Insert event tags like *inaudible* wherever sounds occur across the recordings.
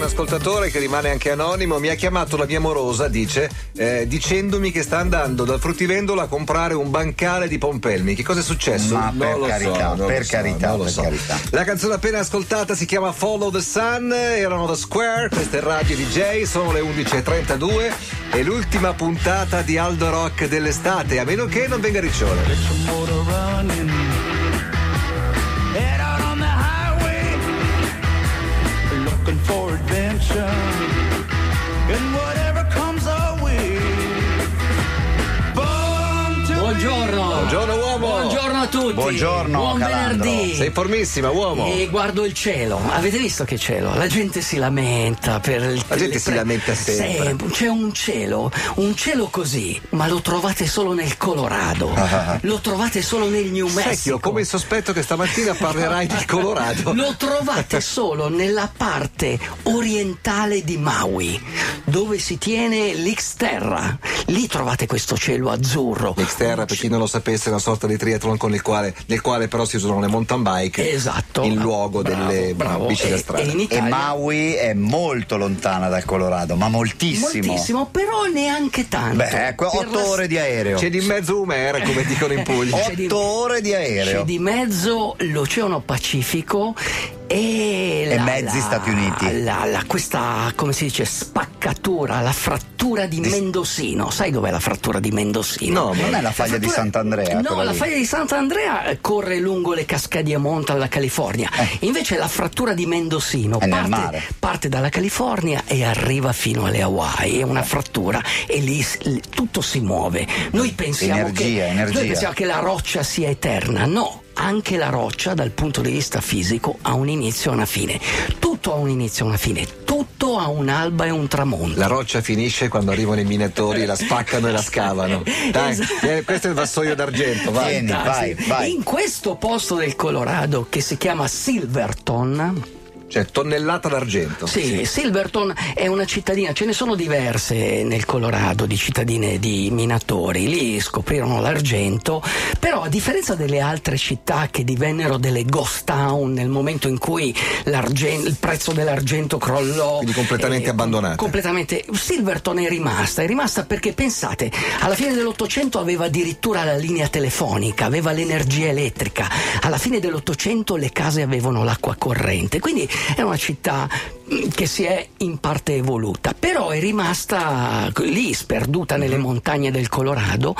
un ascoltatore che rimane anche anonimo mi ha chiamato la mia morosa, dice, eh, dicendomi che sta andando dal fruttivendolo a comprare un bancale di Pompelmi. Che cosa è successo? Ma per non carità, so, per so, carità, per so. carità. La canzone appena ascoltata si chiama Follow the Sun, erano The Square, questa è Radio DJ, sono le 11.32 e l'ultima puntata di Aldo Rock dell'estate, a meno che non venga Riccione. Buongiorno. Buon Calandro. venerdì. Sei formissima uomo. E guardo il cielo. Avete visto che cielo? La gente si lamenta per il La gente si lamenta sempre. sempre. C'è un cielo, un cielo così, ma lo trovate solo nel Colorado. lo trovate solo nel New Mexico. ho come il sospetto che stamattina parlerai del Colorado. Lo trovate solo nella parte orientale di Maui, dove si tiene l'Xterra. Lì trovate questo cielo azzurro. L'Xterra, per chi non lo sapesse, è una sorta di triathlon con il quale, nel quale però si usano le mountain bike Esatto. in luogo Bravo, delle bravo. bici da E- strada. e E Italia- Maui è molto lontana dal Colorado, ma moltissimo. Moltissimo, però neanche tanto. Beh, ecco, Per otto la- ore di aereo. C'è di mezzo Umera, come dicono in Puglia. C'è di- Otto ore di C'è aereo. di mezzo l'Oceano Pacifico e, E la- mezzi la- Stati Uniti. la- questa, come si dice, spaccatura, la frattura di Mendocino. Sai dov'è la frattura di Mendocino? No, ma Non è la faglia di frattura- Sant'Andrea. No, la lì. faglia di Sant'Andrea eh, corre lungo le cascadi a monte alla California. Invece la frattura di Mendocino Eh. Parte, parte dalla California e arriva fino alle Hawaii. È una frattura e lì lì tutto si muove. Noi pensiamo, Energia, che, energia. noi pensiamo che la roccia sia eterna. No, anche la roccia dal punto di vista fisico ha un inizio e una fine. Tutto ha un inizio e una fine. Tutto ha un'alba e un tramonto. La roccia finisce quando arrivano i minatori, la spaccano e la scavano. *laughs* Dai, Esatto. eh, questo è il vassoio d'argento, vai. Vieni, vai, vai. In questo posto del Colorado che si chiama Silverton, Cioè, tonnellata d'argento. sì, Silverton è una cittadina, ce ne sono diverse nel Colorado di cittadine di minatori, lì scoprirono l'argento, però a differenza delle altre città che divennero delle ghost town nel momento in cui il prezzo dell'argento crollò, Quindi completamente abbandonate. Completamente, Silverton è rimasta, è rimasta perché pensate, alla fine dell'Ottocento aveva addirittura la linea telefonica, aveva l'energia elettrica, alla fine dell'Ottocento le case avevano l'acqua corrente, quindi è una città mm, che si è in parte evoluta, però è rimasta lì sperduta nelle montagne del Colorado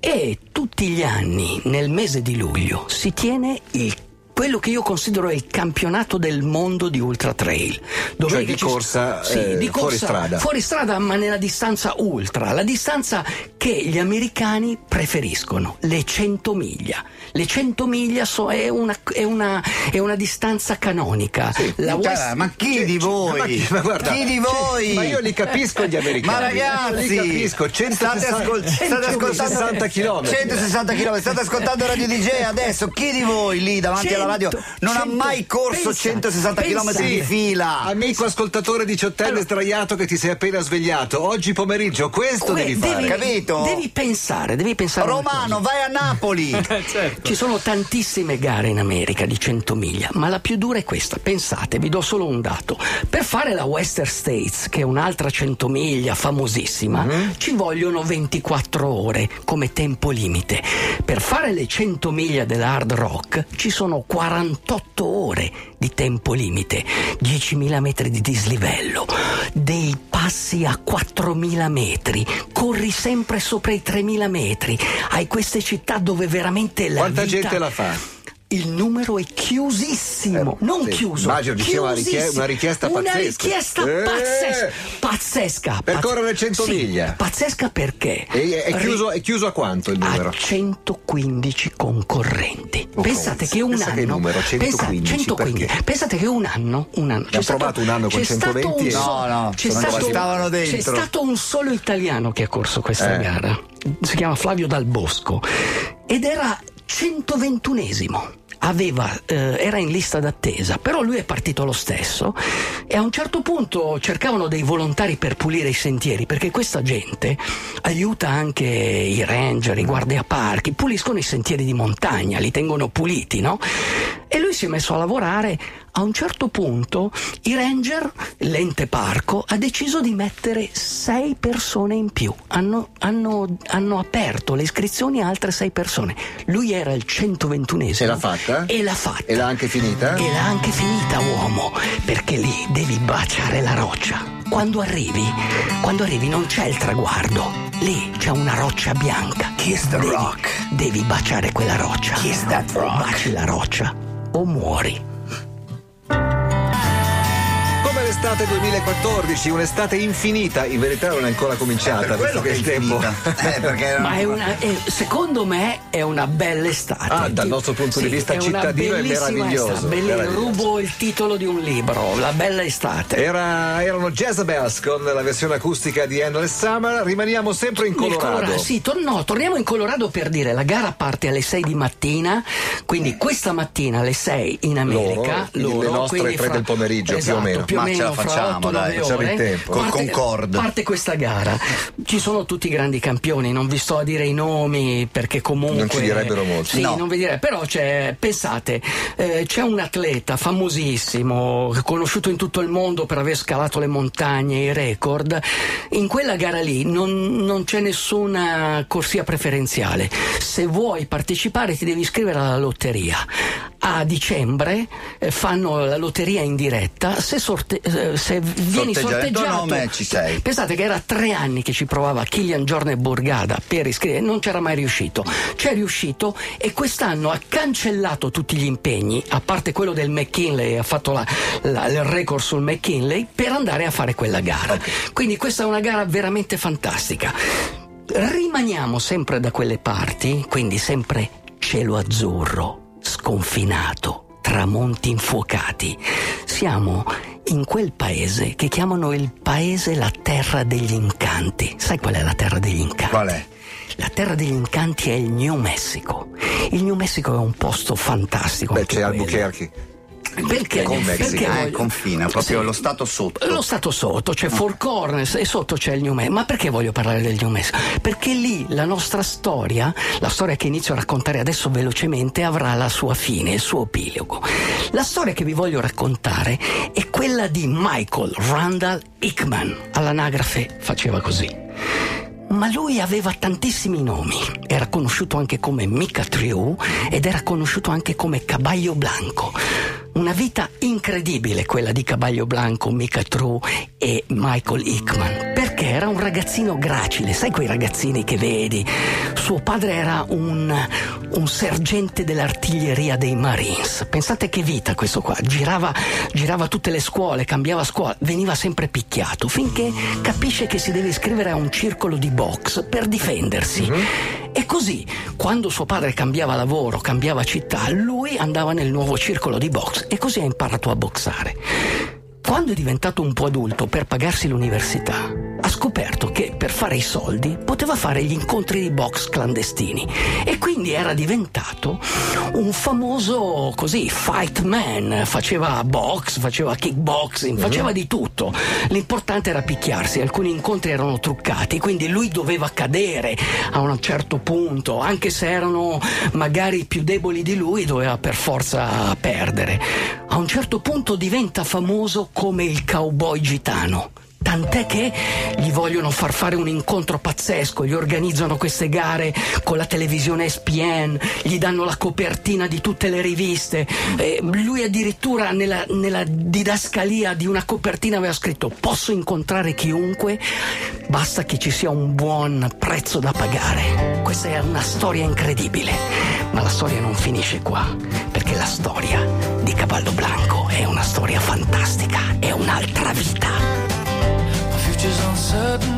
e tutti gli anni nel mese di luglio si tiene il quello che io considero il campionato del mondo di ultra trail. Dove Cioè di ci- corsa, eh, fuori strada. Fuori strada, ma nella distanza ultra, la distanza che gli americani preferiscono, le 100 miglia. Le 100 miglia so- è, una, è una- è una distanza canonica. La Cioè, West- ma chi Cioè, di voi? Ma, chi- ma guarda, chi di cioè, voi? Ma io li capisco gli americani. Ma ragazzi, li capisco. 160, state, ascol- state ascoltando 160 km. 160 km, state ascoltando Radio DJ adesso. Chi di voi lì davanti alla radio 100, non ha 100, mai corso pensa, 160 km di fila? Amico ascoltatore diciottenne sdraiato che ti sei appena svegliato, oggi pomeriggio questo Que- devi fare. Capito? Devi pensare, devi pensare. Romano, vai a Napoli. *laughs* Ci sono tantissime gare in America di 100 miglia, ma la più dura è questa. Pensate, vi do solo un dato. Per fare la Western States, che è un'altra 100 miglia famosissima, ci vogliono 24 ore come tempo limite. Per fare le 100 miglia dell'hard rock ci sono 48 ore di tempo limite, 10.000 metri di dislivello, dei passi a 4.000 metri, corri sempre sopra i 3.000 metri, hai queste città dove veramente la Quanta vita- gente la fa? Il numero è chiusissimo, Eh, non sì, chiuso. immagino ci sia una richie- chiusissimo. una richiesta Una pazzesca. richiesta Eh! pazzesca. Pazzesca. Per pazz- correre 100 sì, miglia. Pazzesca perché? E è, chiuso, è chiuso a quanto il numero? a 115 concorrenti. Oh, Pensate che un pensa anno che numero, 115, pensate, 115, perché? pensate che un anno, un anno Abbiamo provato un anno con c'è stato 120 e- un so- No, no, c'è stato, c'è stato un solo italiano che ha corso questa Eh. gara. Si chiama Flavio Dal Bosco ed era 121esimo. Aveva, eh, era in lista d'attesa, però lui è partito lo stesso e a un certo punto cercavano dei volontari per pulire i sentieri perché questa gente aiuta anche i ranger, i guardiaparchi, puliscono i sentieri di montagna, li tengono puliti, no? E lui si è messo a lavorare. A un certo punto i ranger, l'ente parco, ha deciso di mettere sei persone in più. Hanno, hanno- hanno aperto le iscrizioni a altre sei persone. Lui era il 121esimo. E l'ha fatta? E l'ha fatta. E l'ha anche finita? E l'ha anche finita, uomo, perché lì devi baciare la roccia. Quando arrivi, quando arrivi non c'è il traguardo, lì c'è una roccia bianca. Kiss the Devi- rock. Devi baciare quella roccia. Kiss that rock. Baci la roccia o muori. Come l'estate 2014, un'estate infinita, in verità non è ancora cominciata, visto che che il tempo. Eh, perché *laughs* Ma è una, è- secondo me è una bella estate. Ah, dal nostro punto di sì, vista è una cittadino è bellissima meraviglioso, estate. Meraviglioso. Rubo il titolo di un libro, La bella estate. Era- erano Jezebels con la versione acustica di Endless Summer. Rimaniamo sempre in Colorado. Colorado, sì, tor- no, torniamo in Colorado per dire la gara parte alle 6 di mattina, quindi questa mattina alle 6 in America, Loro, quindi le nostre quindi tre del pomeriggio, più o esatto, meno. più o meno fra facciamo, 8 dai, 9 facciamo ore. in tempo. Col Parte- Concorde. Parte questa gara. Ci sono tutti i grandi campioni, non vi sto a dire i nomi perché comunque Non ci direbbero molto. Sì, No. non vi direi, però c'è pensate, eh, c'è un atleta famosissimo, conosciuto in tutto il mondo per aver scalato le montagne, i record. In quella gara lì non, non c'è nessuna corsia preferenziale. Se vuoi partecipare ti devi iscrivere alla lotteria. A dicembre eh, fanno la lotteria in diretta, se, sorte- eh, se vieni sorteggiato nome, ci sei. Pensate che era tre anni che ci provava Kilian Giorno e Borgada per iscrivere, non c'era mai riuscito. C'è riuscito e quest'anno ha cancellato tutti gli impegni, a parte quello del McKinley, ha fatto la- la- il record sul McKinley, per andare a fare quella gara. Quindi questa è una gara veramente fantastica. Rimaniamo sempre da quelle parti, quindi sempre cielo azzurro, sconfinato, tramonti infuocati. Siamo in quel paese che chiamano il paese la terra degli incanti. Sai qual è la terra degli incanti? Qual è? La terra degli incanti è il New Mexico. Il New Mexico è un posto fantastico. Beh, c'è quello. Albuquerque. Perché? Con Mexico. perché il confine, proprio Sì. lo stato sotto. Lo stato sotto, c'è Four Corners e sotto c'è il New Mexico. Ma perché voglio parlare del New Mexico? Perché lì la nostra storia, la storia che inizio a raccontare adesso velocemente, avrà la sua fine, il suo epilogo. La storia che vi voglio raccontare è quella di Michael Randall Hickman. All'anagrafe faceva così. Ma lui aveva tantissimi nomi. Era conosciuto anche come Mika Triu ed era conosciuto anche come Caballo Blanco. Una vita incredibile quella di Caballo Blanco, Mika Triu e Michael Hickman. Perché era un ragazzino gracile, sai quei ragazzini che vedi? Suo padre era un, un sergente dell'artiglieria dei Marines. Pensate che vita questo qua. Girava, girava tutte le scuole, cambiava scuola, veniva sempre picchiato finché capisce che si deve iscrivere a un circolo di box per difendersi. E così, quando suo padre cambiava lavoro, cambiava città, lui andava nel nuovo circolo di box e così ha imparato a boxare. Quando è diventato un po' adulto per pagarsi l'università, ha scoperto che per fare i soldi poteva fare gli incontri di box clandestini e quindi era diventato un famoso così fight man, faceva box, faceva kickboxing, faceva di tutto. L'importante era picchiarsi, alcuni incontri erano truccati, quindi lui doveva cadere a un certo punto, anche se erano magari più deboli di lui, doveva per forza perdere. A un certo punto diventa famoso come il cowboy gitano. Tant'è che gli vogliono far fare un incontro pazzesco, gli organizzano queste gare con la televisione SPN, gli danno la copertina di tutte le riviste. E lui addirittura nella, nella didascalia di una copertina aveva scritto posso incontrare chiunque, basta che ci sia un buon prezzo da pagare. Questa è una storia incredibile, ma la storia non finisce qua, perché la storia di Cavallo Blanco è una storia fantastica, è un'altra vita. Future's uncertain.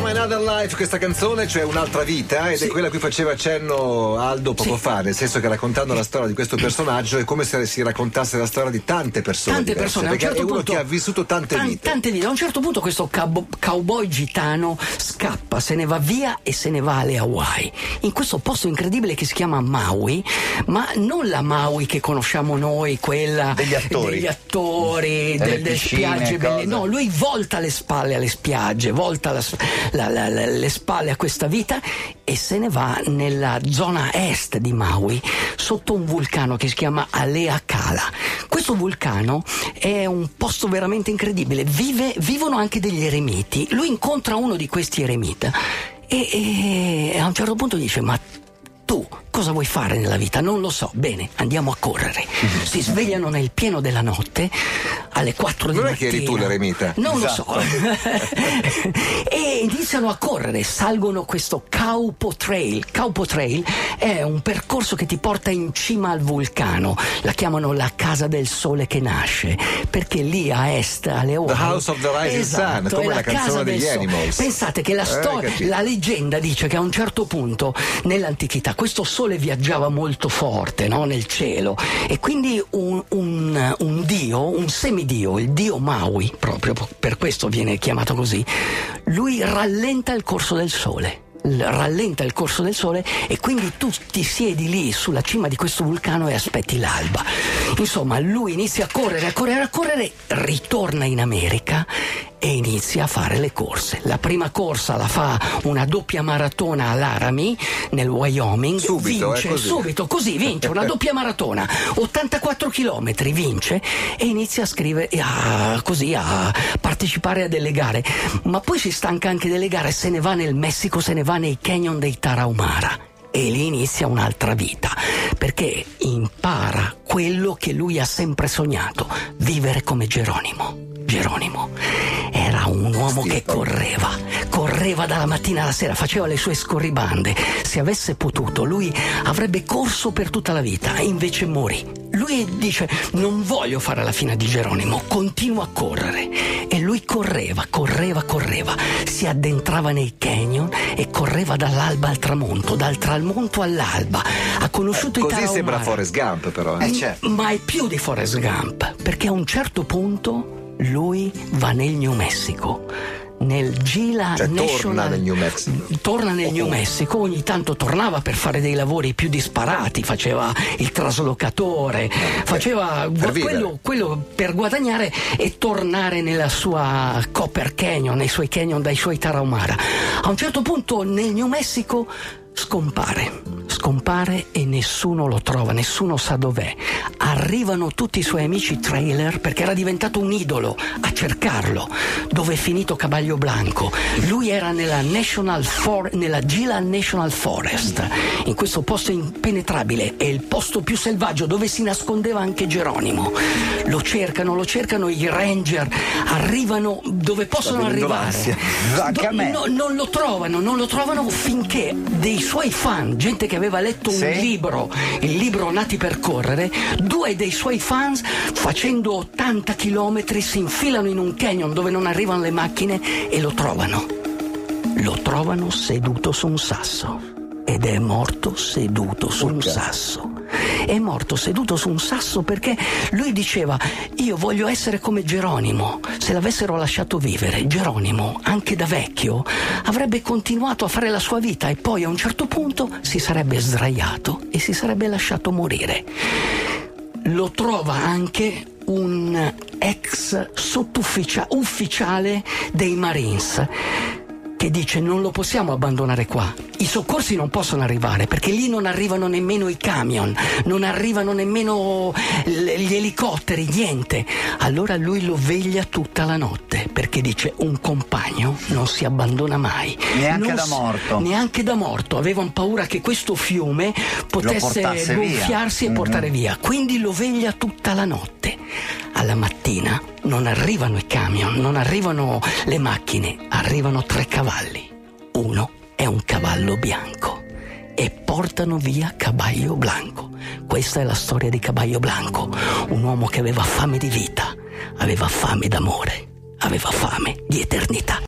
Chiama Another Life questa canzone, cioè un'altra vita, ed Sì. è quella a cui faceva accenno Aldo poco Sì. fa, nel senso che raccontando la storia di questo personaggio è come se si raccontasse la storia di tante persone. tante diverse, persone a un perché certo è uno punto che ha vissuto tante tan- vite. tante vite a un certo punto questo cabo- cowboy gitano scappa se ne va via e se ne va alle Hawaii in questo posto incredibile che si chiama Maui ma non la Maui che conosciamo noi quella Degli attori. degli attori Delle del- delle piscine, spiagge belle- no lui volta le spalle alle spiagge volta la, la- la- le spalle a questa vita e se ne va nella zona est di Maui, sotto un vulcano che si chiama Alea Kala. Questo vulcano è un posto veramente incredibile, Vive- vivono anche degli eremiti. Lui incontra uno di questi eremita e, e a un certo punto dice: Ma tu cosa vuoi fare nella vita? Non lo so. Bene, andiamo a correre. Si svegliano nel pieno della notte alle 4 di Non è mattina. che eri tu l'eremita? Non Esatto. lo so. *laughs* e iniziano a correre, salgono questo Kaupo Trail. Kaupo Trail è un percorso che ti porta in cima al vulcano. La chiamano la casa del sole che nasce, perché lì a est, alle Hawaii. The House of the Rising Esatto, Sun, come è la la canzone degli sole. Animals. Pensate che la, Eh, la leggenda dice che a un certo punto nell'antichità questo sole viaggiava molto forte no, nel cielo e quindi un, un- un dio, un semidio, il dio Maui, proprio per questo viene chiamato così, lui rallenta il corso del sole. rallenta il corso del sole e quindi tu ti siedi lì sulla cima di questo vulcano e aspetti l'alba. Insomma, lui inizia a correre, a correre, a correre, ritorna in America e inizia a fare le corse. La prima corsa la fa una doppia maratona a Laramie nel Wyoming. Subito, vince, eh, così. subito, così vince una *laughs* doppia maratona, 84 km vince e inizia a scrivere, e a, così a partecipare a delle gare. Ma poi si stanca anche delle gare, se ne va nel Messico, se ne va nei canyon dei Tarahumara. E lì inizia un'altra vita, perché impara quello che lui ha sempre sognato, vivere come Geronimo. Geronimo era un uomo che correva, correva dalla mattina alla sera, faceva le sue scorribande. Se avesse potuto, lui avrebbe corso per tutta la vita, e invece morì. Lui dice: Non voglio fare la fine di Geronimo, continuo a correre. E lui correva, correva, correva, si addentrava nei canyon e correva dall'alba al tramonto, dal tramonto all'alba. Ha conosciuto i Così Tarahumara. sembra Forrest Gump, però. eh. Eh, certo. Ma è più di Forrest Gump, perché a un certo punto lui va nel New Mexico. Nel Gila Cioè, torna nel New Mexico. torna nel New Mexico, ogni tanto tornava per fare dei lavori più disparati, faceva il traslocatore, faceva per quello, quello per guadagnare e tornare nella sua Copper Canyon, nei suoi canyon dai suoi Tarahumara. A un certo punto nel New Mexico scompare, scompare e nessuno lo trova, nessuno sa dov'è. Arrivano tutti i suoi amici trailer perché era diventato un idolo a cercarlo. Dove è finito Cabaglio Blanco? Lui era nella, National For- nella Gila National Forest, in questo posto impenetrabile, è il posto più selvaggio dove si nascondeva anche Geronimo. Lo cercano, lo cercano i ranger, arrivano dove possono arrivare. me. No, non lo trovano, non lo trovano finché dei suoi fan, gente che aveva letto Sì. un libro, il libro Nati per correre, due dei suoi fans facendo 80 km si infilano in un canyon dove non arrivano le macchine e lo trovano. Lo trovano seduto su un sasso ed è morto seduto su un sasso. È morto seduto su un sasso perché lui diceva io voglio essere come Geronimo. Se l'avessero lasciato vivere, Geronimo, anche da vecchio, avrebbe continuato a fare la sua vita e poi a un certo punto si sarebbe sdraiato e si sarebbe lasciato morire. Lo trova anche un ex sottufficiale dei Marines che dice non lo possiamo abbandonare qua. I soccorsi non possono arrivare perché lì non arrivano nemmeno i camion, non arrivano nemmeno gli elicotteri, niente. Allora lui lo veglia tutta la notte perché dice un compagno non si abbandona mai. Neanche Non da morto. Neanche da morto. Avevano paura che questo fiume potesse portasse via. gonfiarsi e Mhm. portare via. Quindi lo veglia tutta la notte. Alla mattina non arrivano i camion, non arrivano le macchine, arrivano tre cavalli. Uno è un cavallo bianco e portano via Caballo Blanco. Questa è la storia di Caballo Blanco, un uomo che aveva fame di vita, aveva fame d'amore, aveva fame di eternità.